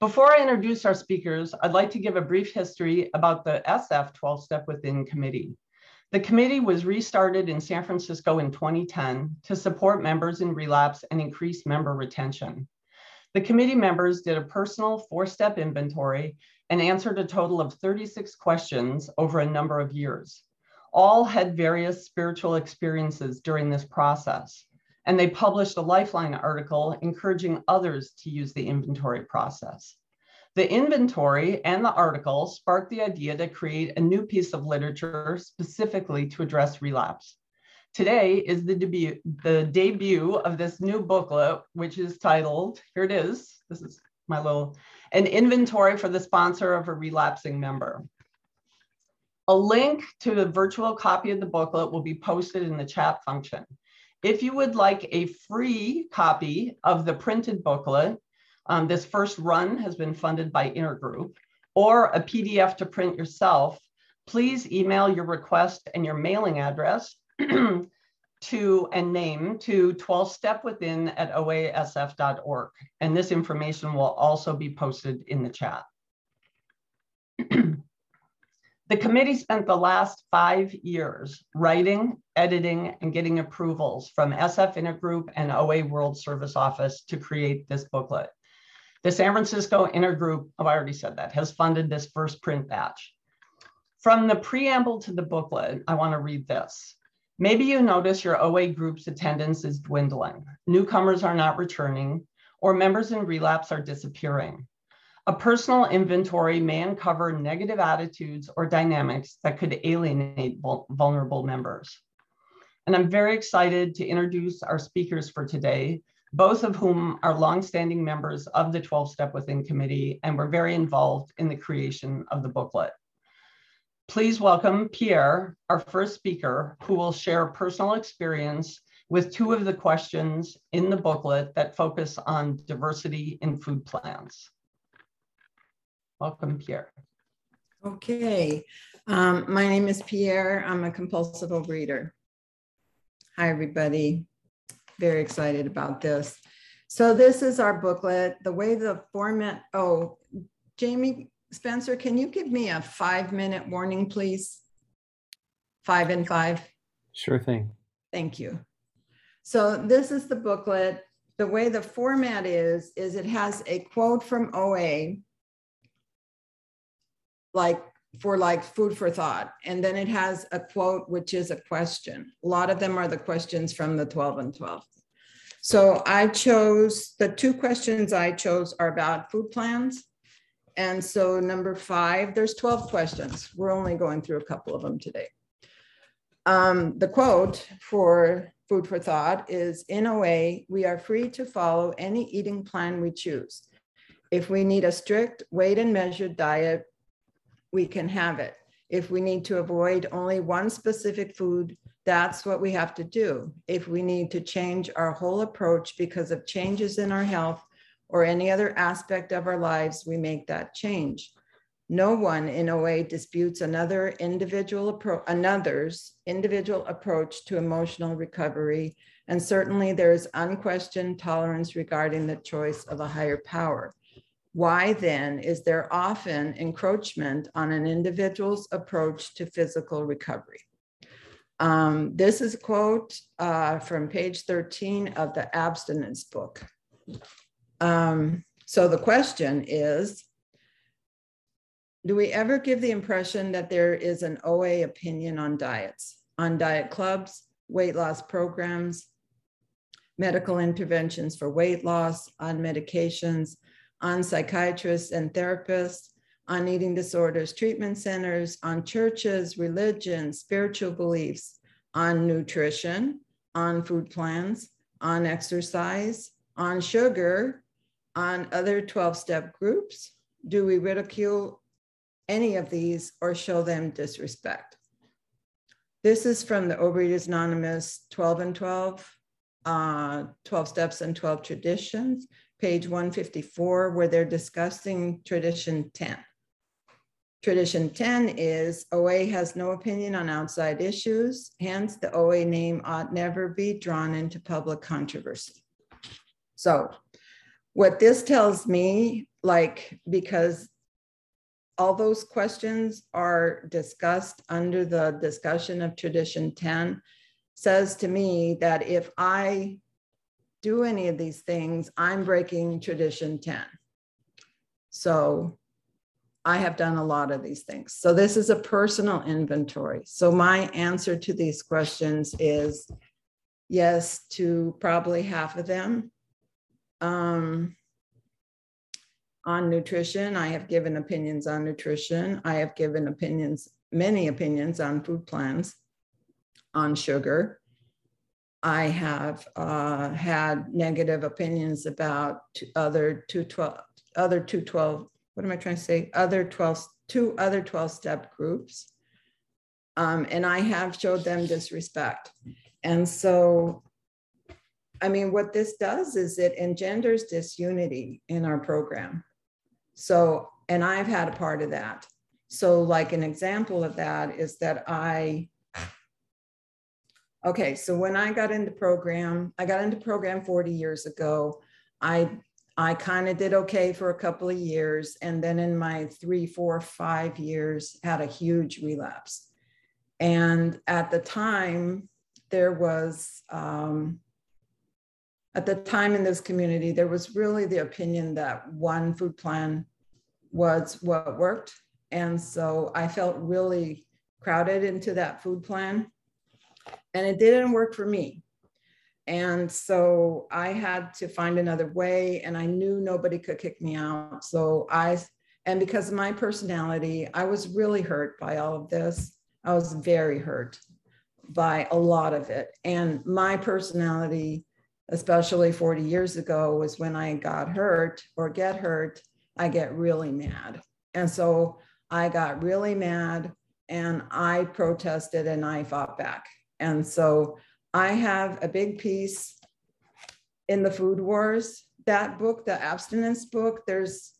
Before I introduce our speakers, I'd like to give a brief history about the SF 12 Step Within Committee. The committee was restarted in San Francisco in 2010 to support members in relapse and increase member retention. The committee members did a personal four-step inventory and answered a total of 36 questions over a number of years. All had various spiritual experiences during this process, and they published a Lifeline article encouraging others to use the inventory process. The inventory and the article sparked the idea to create a new piece of literature specifically to address relapse. Today is the debut, the debut of this new booklet, which is titled, here it is, this is my little, an inventory for the sponsor of a relapsing member. A link to the virtual copy of the booklet will be posted in the chat function. If you would like a free copy of the printed booklet, um, this first run has been funded by Intergroup, or a PDF to print yourself, please email your request and your mailing address to and name to 12stepwithin at oasf.org. And this information will also be posted in the chat. the committee spent the last five years writing, editing, and getting approvals from SF Intergroup and OA World Service Office to create this booklet. The San Francisco Intergroup, oh, I already said that, has funded this first print batch. From the preamble to the booklet, I want to read this. Maybe you notice your OA group's attendance is dwindling, newcomers are not returning, or members in relapse are disappearing. A personal inventory may uncover negative attitudes or dynamics that could alienate vulnerable members. And I'm very excited to introduce our speakers for today, both of whom are longstanding members of the 12 Step Within Committee and were very involved in the creation of the booklet. Please welcome Pierre, our first speaker, who will share personal experience with two of the questions in the booklet that focus on diversity in food plans. Welcome, Pierre. Okay, um, my name is Pierre. I'm a compulsive overeater. Hi, everybody. Very excited about this. So this is our booklet. The way the format, oh, Jamie, Spencer, can you give me a five minute warning, please? Five and five. Sure thing. Thank you. So this is the booklet. The way the format is, is it has a quote from OA, like for like food for thought. And then it has a quote, which is a question. A lot of them are the questions from the 12 and 12. So I chose the two questions I chose are about food plans and so number five, there's 12 questions. We're only going through a couple of them today. Um, the quote for food for thought is in a way, we are free to follow any eating plan we choose. If we need a strict weight and measured diet, we can have it. If we need to avoid only one specific food, that's what we have to do. If we need to change our whole approach because of changes in our health, or any other aspect of our lives, we make that change. No one in OA disputes another individual appro- another's individual approach to emotional recovery, and certainly there is unquestioned tolerance regarding the choice of a higher power. Why then is there often encroachment on an individual's approach to physical recovery? Um, this is a quote uh, from page 13 of the abstinence book. Um, so the question is Do we ever give the impression that there is an OA opinion on diets, on diet clubs, weight loss programs, medical interventions for weight loss, on medications, on psychiatrists and therapists, on eating disorders treatment centers, on churches, religion, spiritual beliefs, on nutrition, on food plans, on exercise, on sugar, on other 12 step groups? Do we ridicule any of these or show them disrespect? This is from the Overeaters Anonymous 12 and 12, uh, 12 Steps and 12 Traditions, page 154, where they're discussing Tradition 10. Tradition 10 is OA has no opinion on outside issues, hence, the OA name ought never be drawn into public controversy. So, what this tells me, like, because all those questions are discussed under the discussion of tradition 10, says to me that if I do any of these things, I'm breaking tradition 10. So I have done a lot of these things. So this is a personal inventory. So my answer to these questions is yes to probably half of them. Um, on nutrition, I have given opinions on nutrition. I have given opinions, many opinions on food plans, on sugar. I have uh, had negative opinions about other 212, other 212, what am I trying to say? Other 12, two other 12 step groups. Um, and I have showed them disrespect. And so, I mean, what this does is it engenders disunity in our program. So, and I've had a part of that. So, like an example of that is that I, okay, so when I got into program, I got into program 40 years ago. I I kind of did okay for a couple of years. And then in my three, four, five years, had a huge relapse. And at the time, there was, um, at the time in this community, there was really the opinion that one food plan was what worked. And so I felt really crowded into that food plan. And it didn't work for me. And so I had to find another way, and I knew nobody could kick me out. So I, and because of my personality, I was really hurt by all of this. I was very hurt by a lot of it. And my personality, especially 40 years ago, was when I got hurt or get hurt, I get really mad. And so I got really mad and I protested and I fought back. And so I have a big piece in the food wars. That book, the abstinence book, there's,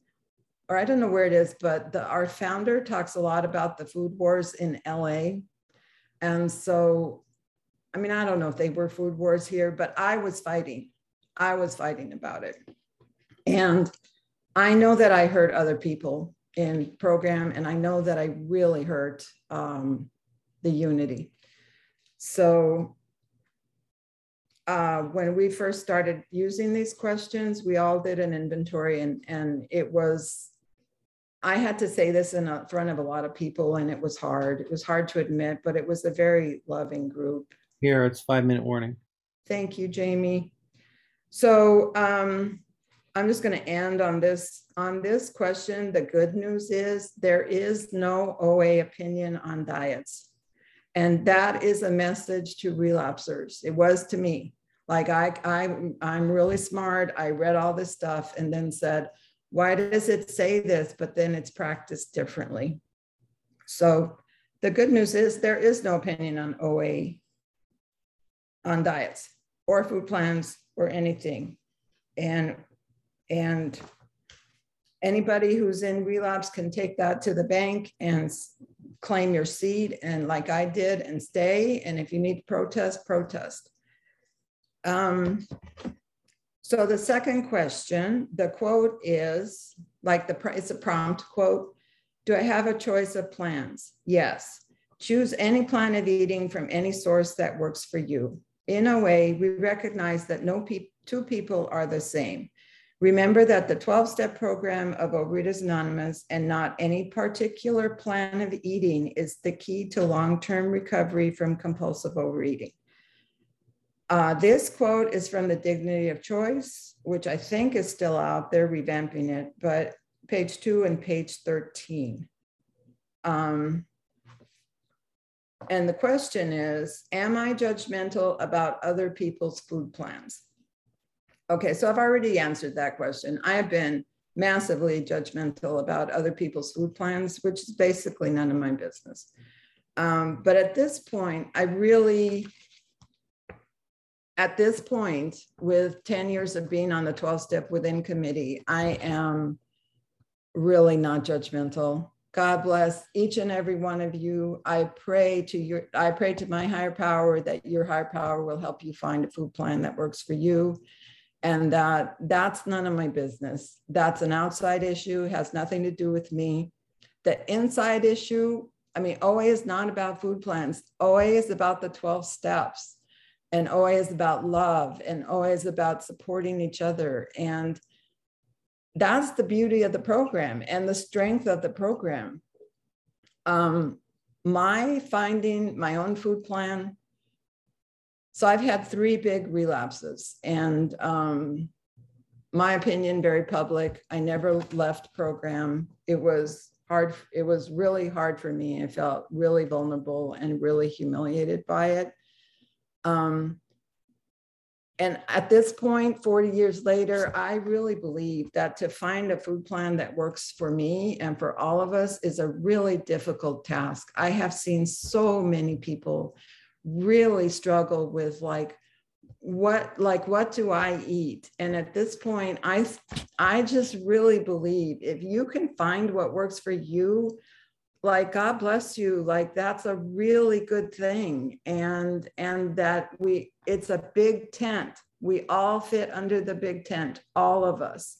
or I don't know where it is, but the, our founder talks a lot about the food wars in LA. And so, I mean, I don't know if they were food wars here, but I was fighting. I was fighting about it. And I know that I hurt other people in program, and I know that I really hurt um, the unity. So uh, when we first started using these questions, we all did an inventory, and and it was. I had to say this in front of a lot of people, and it was hard. It was hard to admit, but it was a very loving group. Here, it's five minute warning. Thank you, Jamie. So um, I'm just going to end on this on this question. The good news is there is no OA opinion on diets. And that is a message to relapsers. It was to me. Like I, I, I'm really smart. I read all this stuff and then said, why does it say this? But then it's practiced differently. So the good news is there is no opinion on OA on diets or food plans or anything. And and anybody who's in relapse can take that to the bank and claim your seat and like I did and stay. And if you need to protest, protest. Um, so the second question, the quote is like the it's a prompt quote. Do I have a choice of plans? Yes. Choose any plan of eating from any source that works for you. In a way, we recognize that no pe- two people are the same. Remember that the 12 step program of Overeaters Anonymous and not any particular plan of eating is the key to long term recovery from compulsive overeating. Uh, this quote is from The Dignity of Choice, which I think is still out there, revamping it, but page two and page 13. Um, and the question is Am I judgmental about other people's food plans? Okay, so I've already answered that question. I have been massively judgmental about other people's food plans, which is basically none of my business. Um, but at this point, I really, at this point, with 10 years of being on the 12 step within committee, I am really not judgmental. God bless each and every one of you. I pray to your I pray to my higher power that your higher power will help you find a food plan that works for you and that that's none of my business. That's an outside issue, has nothing to do with me. The inside issue, I mean, OA is not about food plans. OA is about the 12 steps, and OA is about love, and OA is about supporting each other. And that's the beauty of the program and the strength of the program. Um, my finding my own food plan so I've had three big relapses, and um, my opinion, very public. I never left program. It was hard. It was really hard for me. I felt really vulnerable and really humiliated by it. Um, and at this point, 40 years later, I really believe that to find a food plan that works for me and for all of us is a really difficult task. I have seen so many people really struggle with like what like what do i eat? And at this point i i just really believe if you can find what works for you like god bless you like that's a really good thing. And and that we it's a big tent. We all fit under the big tent all of us.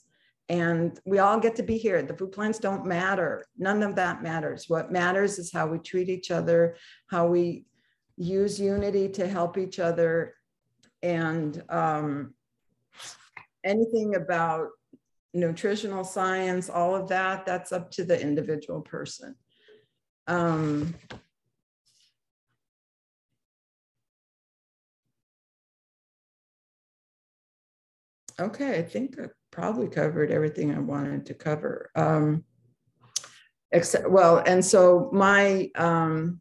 And we all get to be here. The food plans don't matter. None of that matters. What matters is how we treat each other how we use unity to help each other. And um, anything about nutritional science all of that that's up to the individual person. Um, okay i think i probably covered everything i wanted to cover. Um, except well and so my um,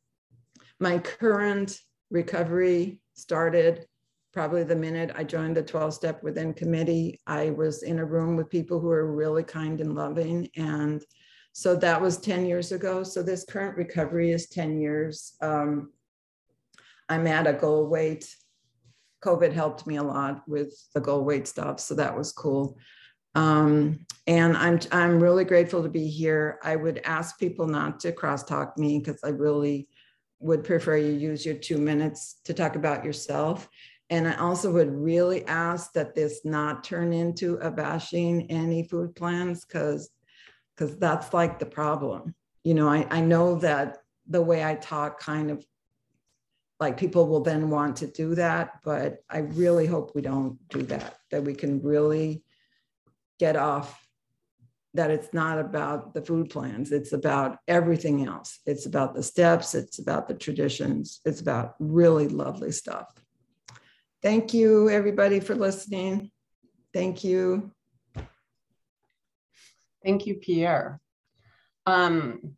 my current recovery started probably the minute I joined the 12 step within committee. I was in a room with people who were really kind and loving. And so that was 10 years ago. So this current recovery is 10 years. Um, I'm at a goal weight. COVID helped me a lot with the goal weight stuff. So that was cool. Um, and I'm, I'm really grateful to be here. I would ask people not to crosstalk me because I really would prefer you use your two minutes to talk about yourself. And I also would really ask that this not turn into a bashing any food plans because because that's like the problem. You know, I, I know that the way I talk kind of like people will then want to do that, but I really hope we don't do that, that we can really get off that it's not about the food plans, it's about everything else. It's about the steps, it's about the traditions, it's about really lovely stuff. Thank you, everybody, for listening. Thank you. Thank you, Pierre. Um,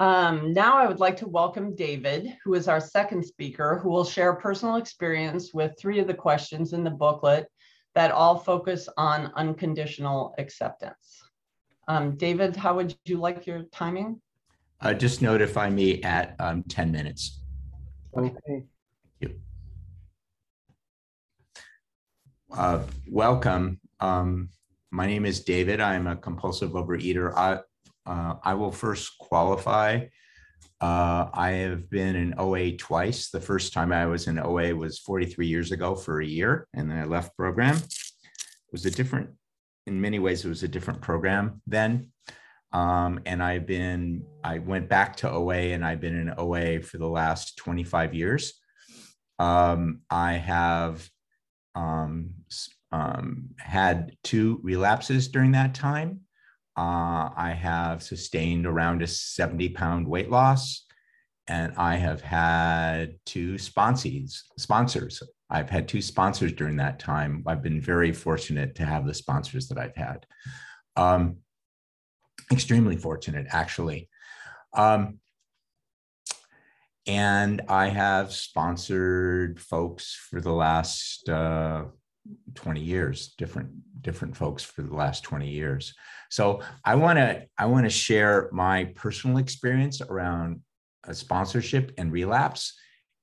um, now I would like to welcome David, who is our second speaker, who will share personal experience with three of the questions in the booklet that all focus on unconditional acceptance. Um, David, how would you like your timing? Uh, just notify me at um, 10 minutes. Okay. Thank you. Uh, welcome. Um, my name is David. I'm a compulsive overeater. I, uh, I will first qualify uh, I have been in OA twice. The first time I was in OA was 43 years ago for a year, and then I left program. It was a different, in many ways, it was a different program then. Um, and I've been, I went back to OA and I've been in OA for the last 25 years. Um, I have um, um, had two relapses during that time. Uh, I have sustained around a 70 pound weight loss, and I have had two sponsors. Sponsors. I've had two sponsors during that time. I've been very fortunate to have the sponsors that I've had. Um, extremely fortunate, actually. Um, and I have sponsored folks for the last uh, 20 years different different folks for the last 20 years. So i want to i want to share my personal experience around a sponsorship and relapse.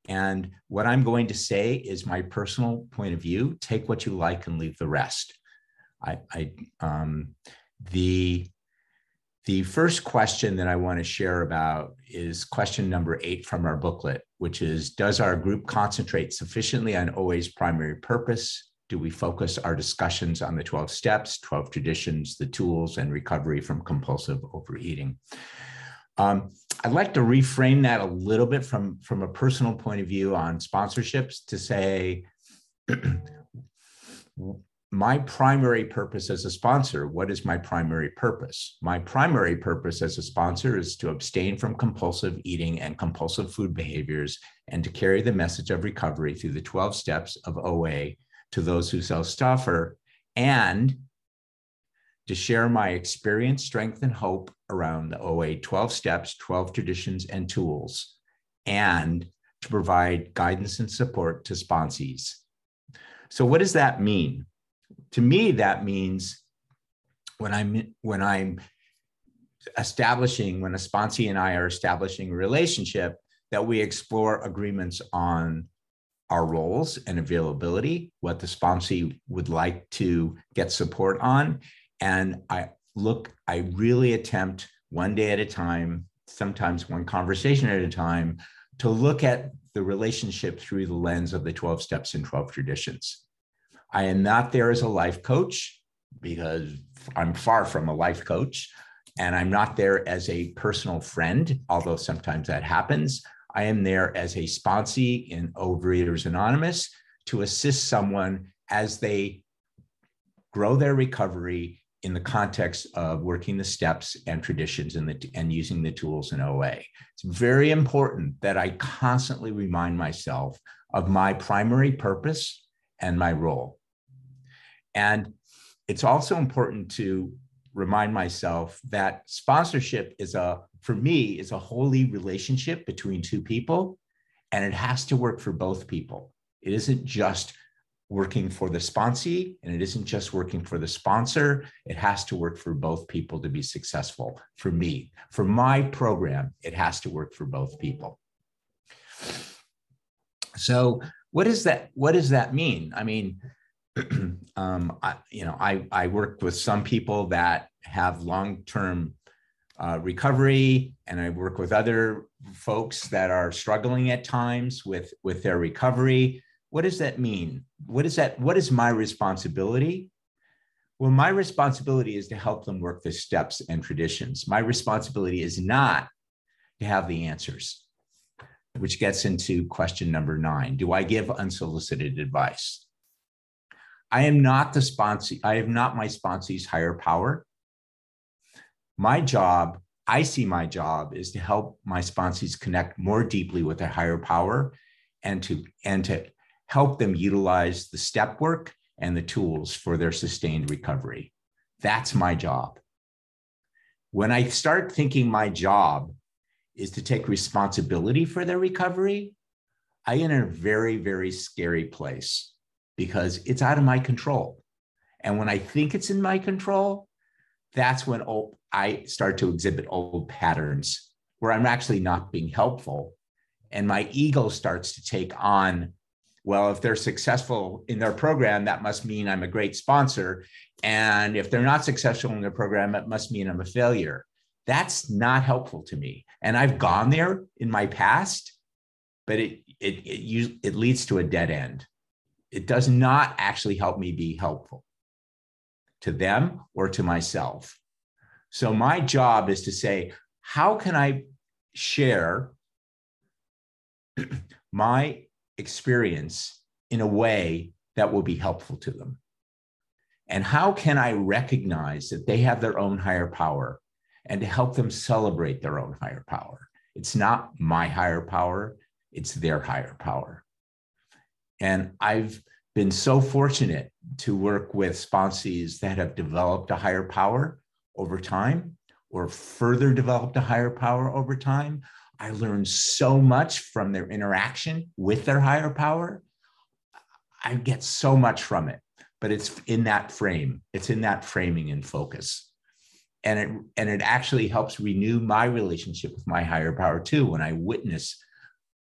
And what i'm going to say is my personal point of view take what you like and leave the rest. I i um the the first question that I want to share about is question number eight from our booklet, which is Does our group concentrate sufficiently on OA's primary purpose, do we focus our discussions on the 12 steps, 12 traditions, the tools, and recovery from compulsive overeating? Um, I'd like to reframe that a little bit from, from a personal point of view on sponsorships to say, my primary purpose as a sponsor, what is my primary purpose? My primary purpose as a sponsor is to abstain from compulsive eating and compulsive food behaviors and to carry the message of recovery through the 12 steps of OA to those who self stuffer and to share my experience, strength, and hope around the OA 12 steps, 12 traditions, and tools, and to provide guidance and support to sponsees. So, what does that mean? to me, that means when I'm when I'm establishing, when a sponsee and I are establishing a relationship, that we explore agreements on our roles and availability, what the sponsee would like to get support on. And I look, I really attempt one day at a time, sometimes one conversation at a time, to look at the relationship through the lens of the 12 steps and 12 traditions. I am not there as a life coach because I'm far from a life coach. And I'm not there as a personal friend, although sometimes that happens. I am there as a sponsee in Overeaters Anonymous to assist someone as they grow their recovery in the context of working the steps and traditions and, the, and using the tools in OA. It's very important that I constantly remind myself of my primary purpose and my role. And it's also important to remind myself that sponsorship is a, for me, is a holy relationship between two people, and it has to work for both people. It isn't just working for the sponsee and it isn't just working for the sponsor. It has to work for both people to be successful. For me, for my program, it has to work for both people. So, what does that what does that mean? I mean, um, I, you know, I, I work with some people that have long-term uh, recovery, and I work with other folks that are struggling at times with, with their recovery. What does that mean? What is that? What is my responsibility? Well, my responsibility is to help them work the steps and traditions. My responsibility is not to have the answers, which gets into question number nine. Do I give unsolicited advice? I am not the sponsee. I am not my sponsee's higher power. My job, I see my job is to help my sponsees connect more deeply with their higher power and to and to help them utilize the step work and the tools for their sustained recovery. That's my job. When I start thinking my job is to take responsibility for their recovery, I in a very, very scary place because it's out of my control. And when I think it's in my control, that's when old, I start to exhibit old patterns where I'm actually not being helpful. And my ego starts to take on, well, if they're successful in their program, that must mean I'm a great sponsor. And if they're not successful in their program, it must mean I'm a failure. That's not helpful to me. And I've gone there in my past, but it, it, it, it leads to a dead end it does not actually help me be helpful to them or to myself. So my job is to say, how can I share my experience in a way that will be helpful to them? And how can I recognize that they have their own higher power and to help them celebrate their own higher power? It's not my higher power, it's their higher power. And I've been so fortunate to work with sponsees that have developed a higher power over time or further developed a higher power over time. I learned so much from their interaction with their higher power. I get so much from it, but it's in that frame, it's in that framing and focus. And it and it actually helps renew my relationship with my higher power too when I witness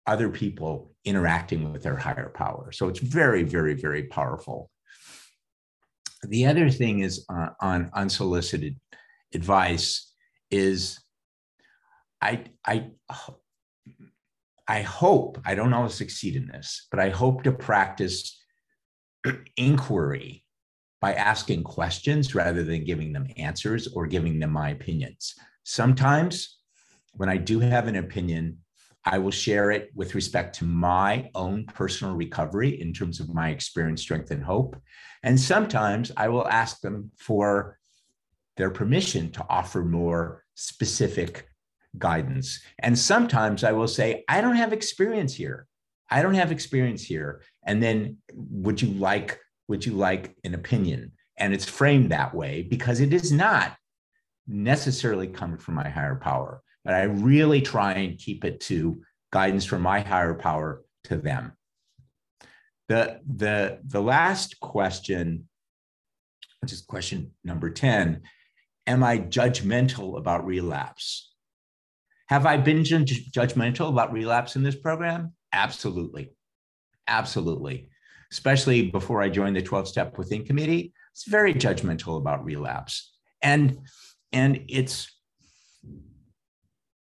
other people interacting with their higher power. So it's very, very, very powerful. The other thing is uh, on unsolicited advice is I, I, I hope, I don't always succeed in this, but I hope to practice inquiry by asking questions rather than giving them answers or giving them my opinions. Sometimes when I do have an opinion, I will share it with respect to my own personal recovery in terms of my experience, strength, and hope. And sometimes I will ask them for their permission to offer more specific guidance. And sometimes I will say, I don't have experience here. I don't have experience here. And then would you like would you like an opinion? And it's framed that way because it is not necessarily coming from my higher power, but I really try and keep it to guidance from my higher power to them. The, the, the last question, which is question number 10, am I judgmental about relapse? Have I been judgmental about relapse in this program? Absolutely. Absolutely. Especially before I joined the 12 step within committee, it's very judgmental about relapse. And and it's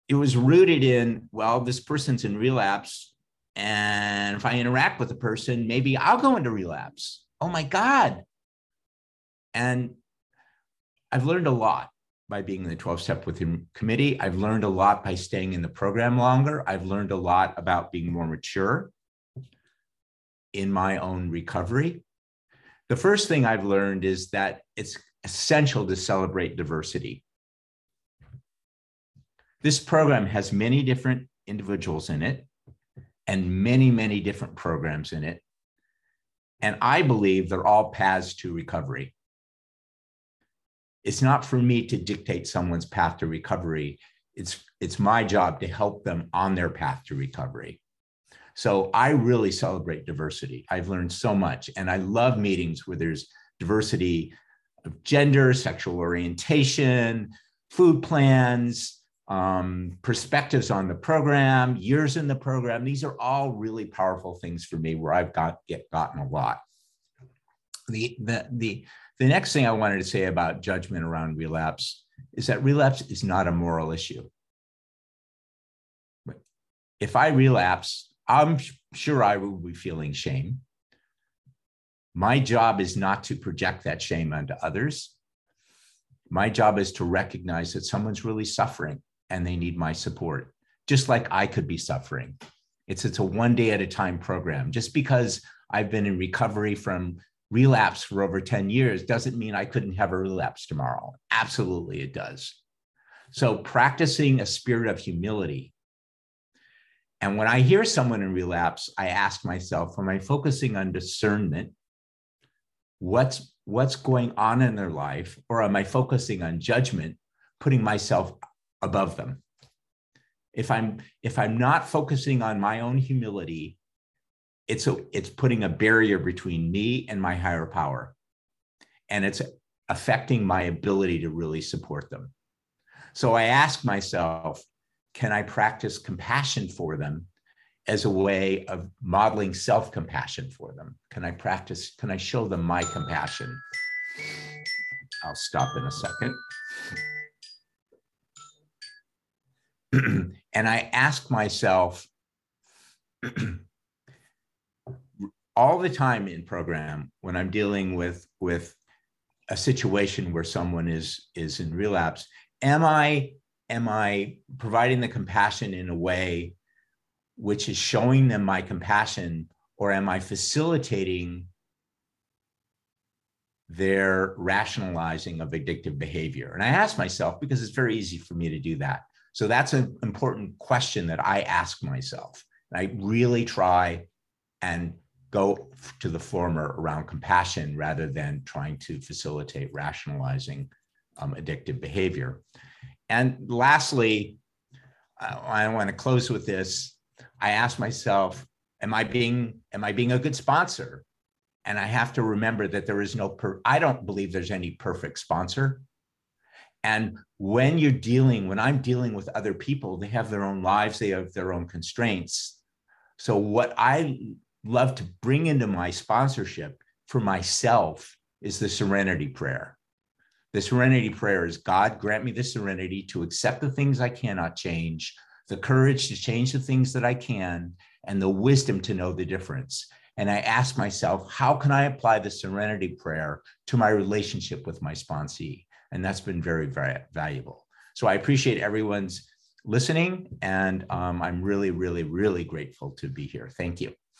it was rooted in well this person's in relapse and if i interact with the person maybe i'll go into relapse oh my god and i've learned a lot by being in the 12 step within committee i've learned a lot by staying in the program longer i've learned a lot about being more mature in my own recovery the first thing i've learned is that it's essential to celebrate diversity this program has many different individuals in it and many, many different programs in it. And I believe they're all paths to recovery. It's not for me to dictate someone's path to recovery. It's, it's my job to help them on their path to recovery. So I really celebrate diversity. I've learned so much, and I love meetings where there's diversity of gender, sexual orientation, food plans, um, perspectives on the program, years in the program. These are all really powerful things for me where I've got get gotten a lot. The, the, the, the next thing I wanted to say about judgment around relapse is that relapse is not a moral issue. If I relapse, I'm sure I will be feeling shame. My job is not to project that shame onto others. My job is to recognize that someone's really suffering and they need my support, just like I could be suffering. It's, it's a one day at a time program. Just because I've been in recovery from relapse for over 10 years doesn't mean I couldn't have a relapse tomorrow. Absolutely, it does. So, practicing a spirit of humility. And when I hear someone in relapse, I ask myself, am I focusing on discernment? What's, what's going on in their life? Or am I focusing on judgment, putting myself above them if i'm if i'm not focusing on my own humility it's a, it's putting a barrier between me and my higher power. And it's affecting my ability to really support them. So i ask myself can i practice compassion for them as a way of modeling self-compassion for them? Can i practice can i show them my compassion? I'll stop in a second. And I ask myself all the time in program when I'm dealing with with a situation where someone is is in relapse, am I am I providing the compassion in a way which is showing them my compassion, or am I facilitating their rationalizing of addictive behavior? And I ask myself because it's very easy for me to do that. So that's an important question that I ask myself. I really try and go to the former around compassion rather than trying to facilitate rationalizing um, addictive behavior. And lastly, I want to close with this. I ask myself, am I being am I being a good sponsor? And I have to remember that there is no per, I don't believe there's any perfect sponsor. And when you're dealing, when I'm dealing with other people, they have their own lives, they have their own constraints. So, what I love to bring into my sponsorship for myself is the serenity prayer. The serenity prayer is God, grant me the serenity to accept the things I cannot change, the courage to change the things that I can, and the wisdom to know the difference. And I ask myself, how can I apply the serenity prayer to my relationship with my sponsee? And that's been very, very valuable. So I appreciate everyone's listening, and um, I'm really, really, really grateful to be here. Thank you.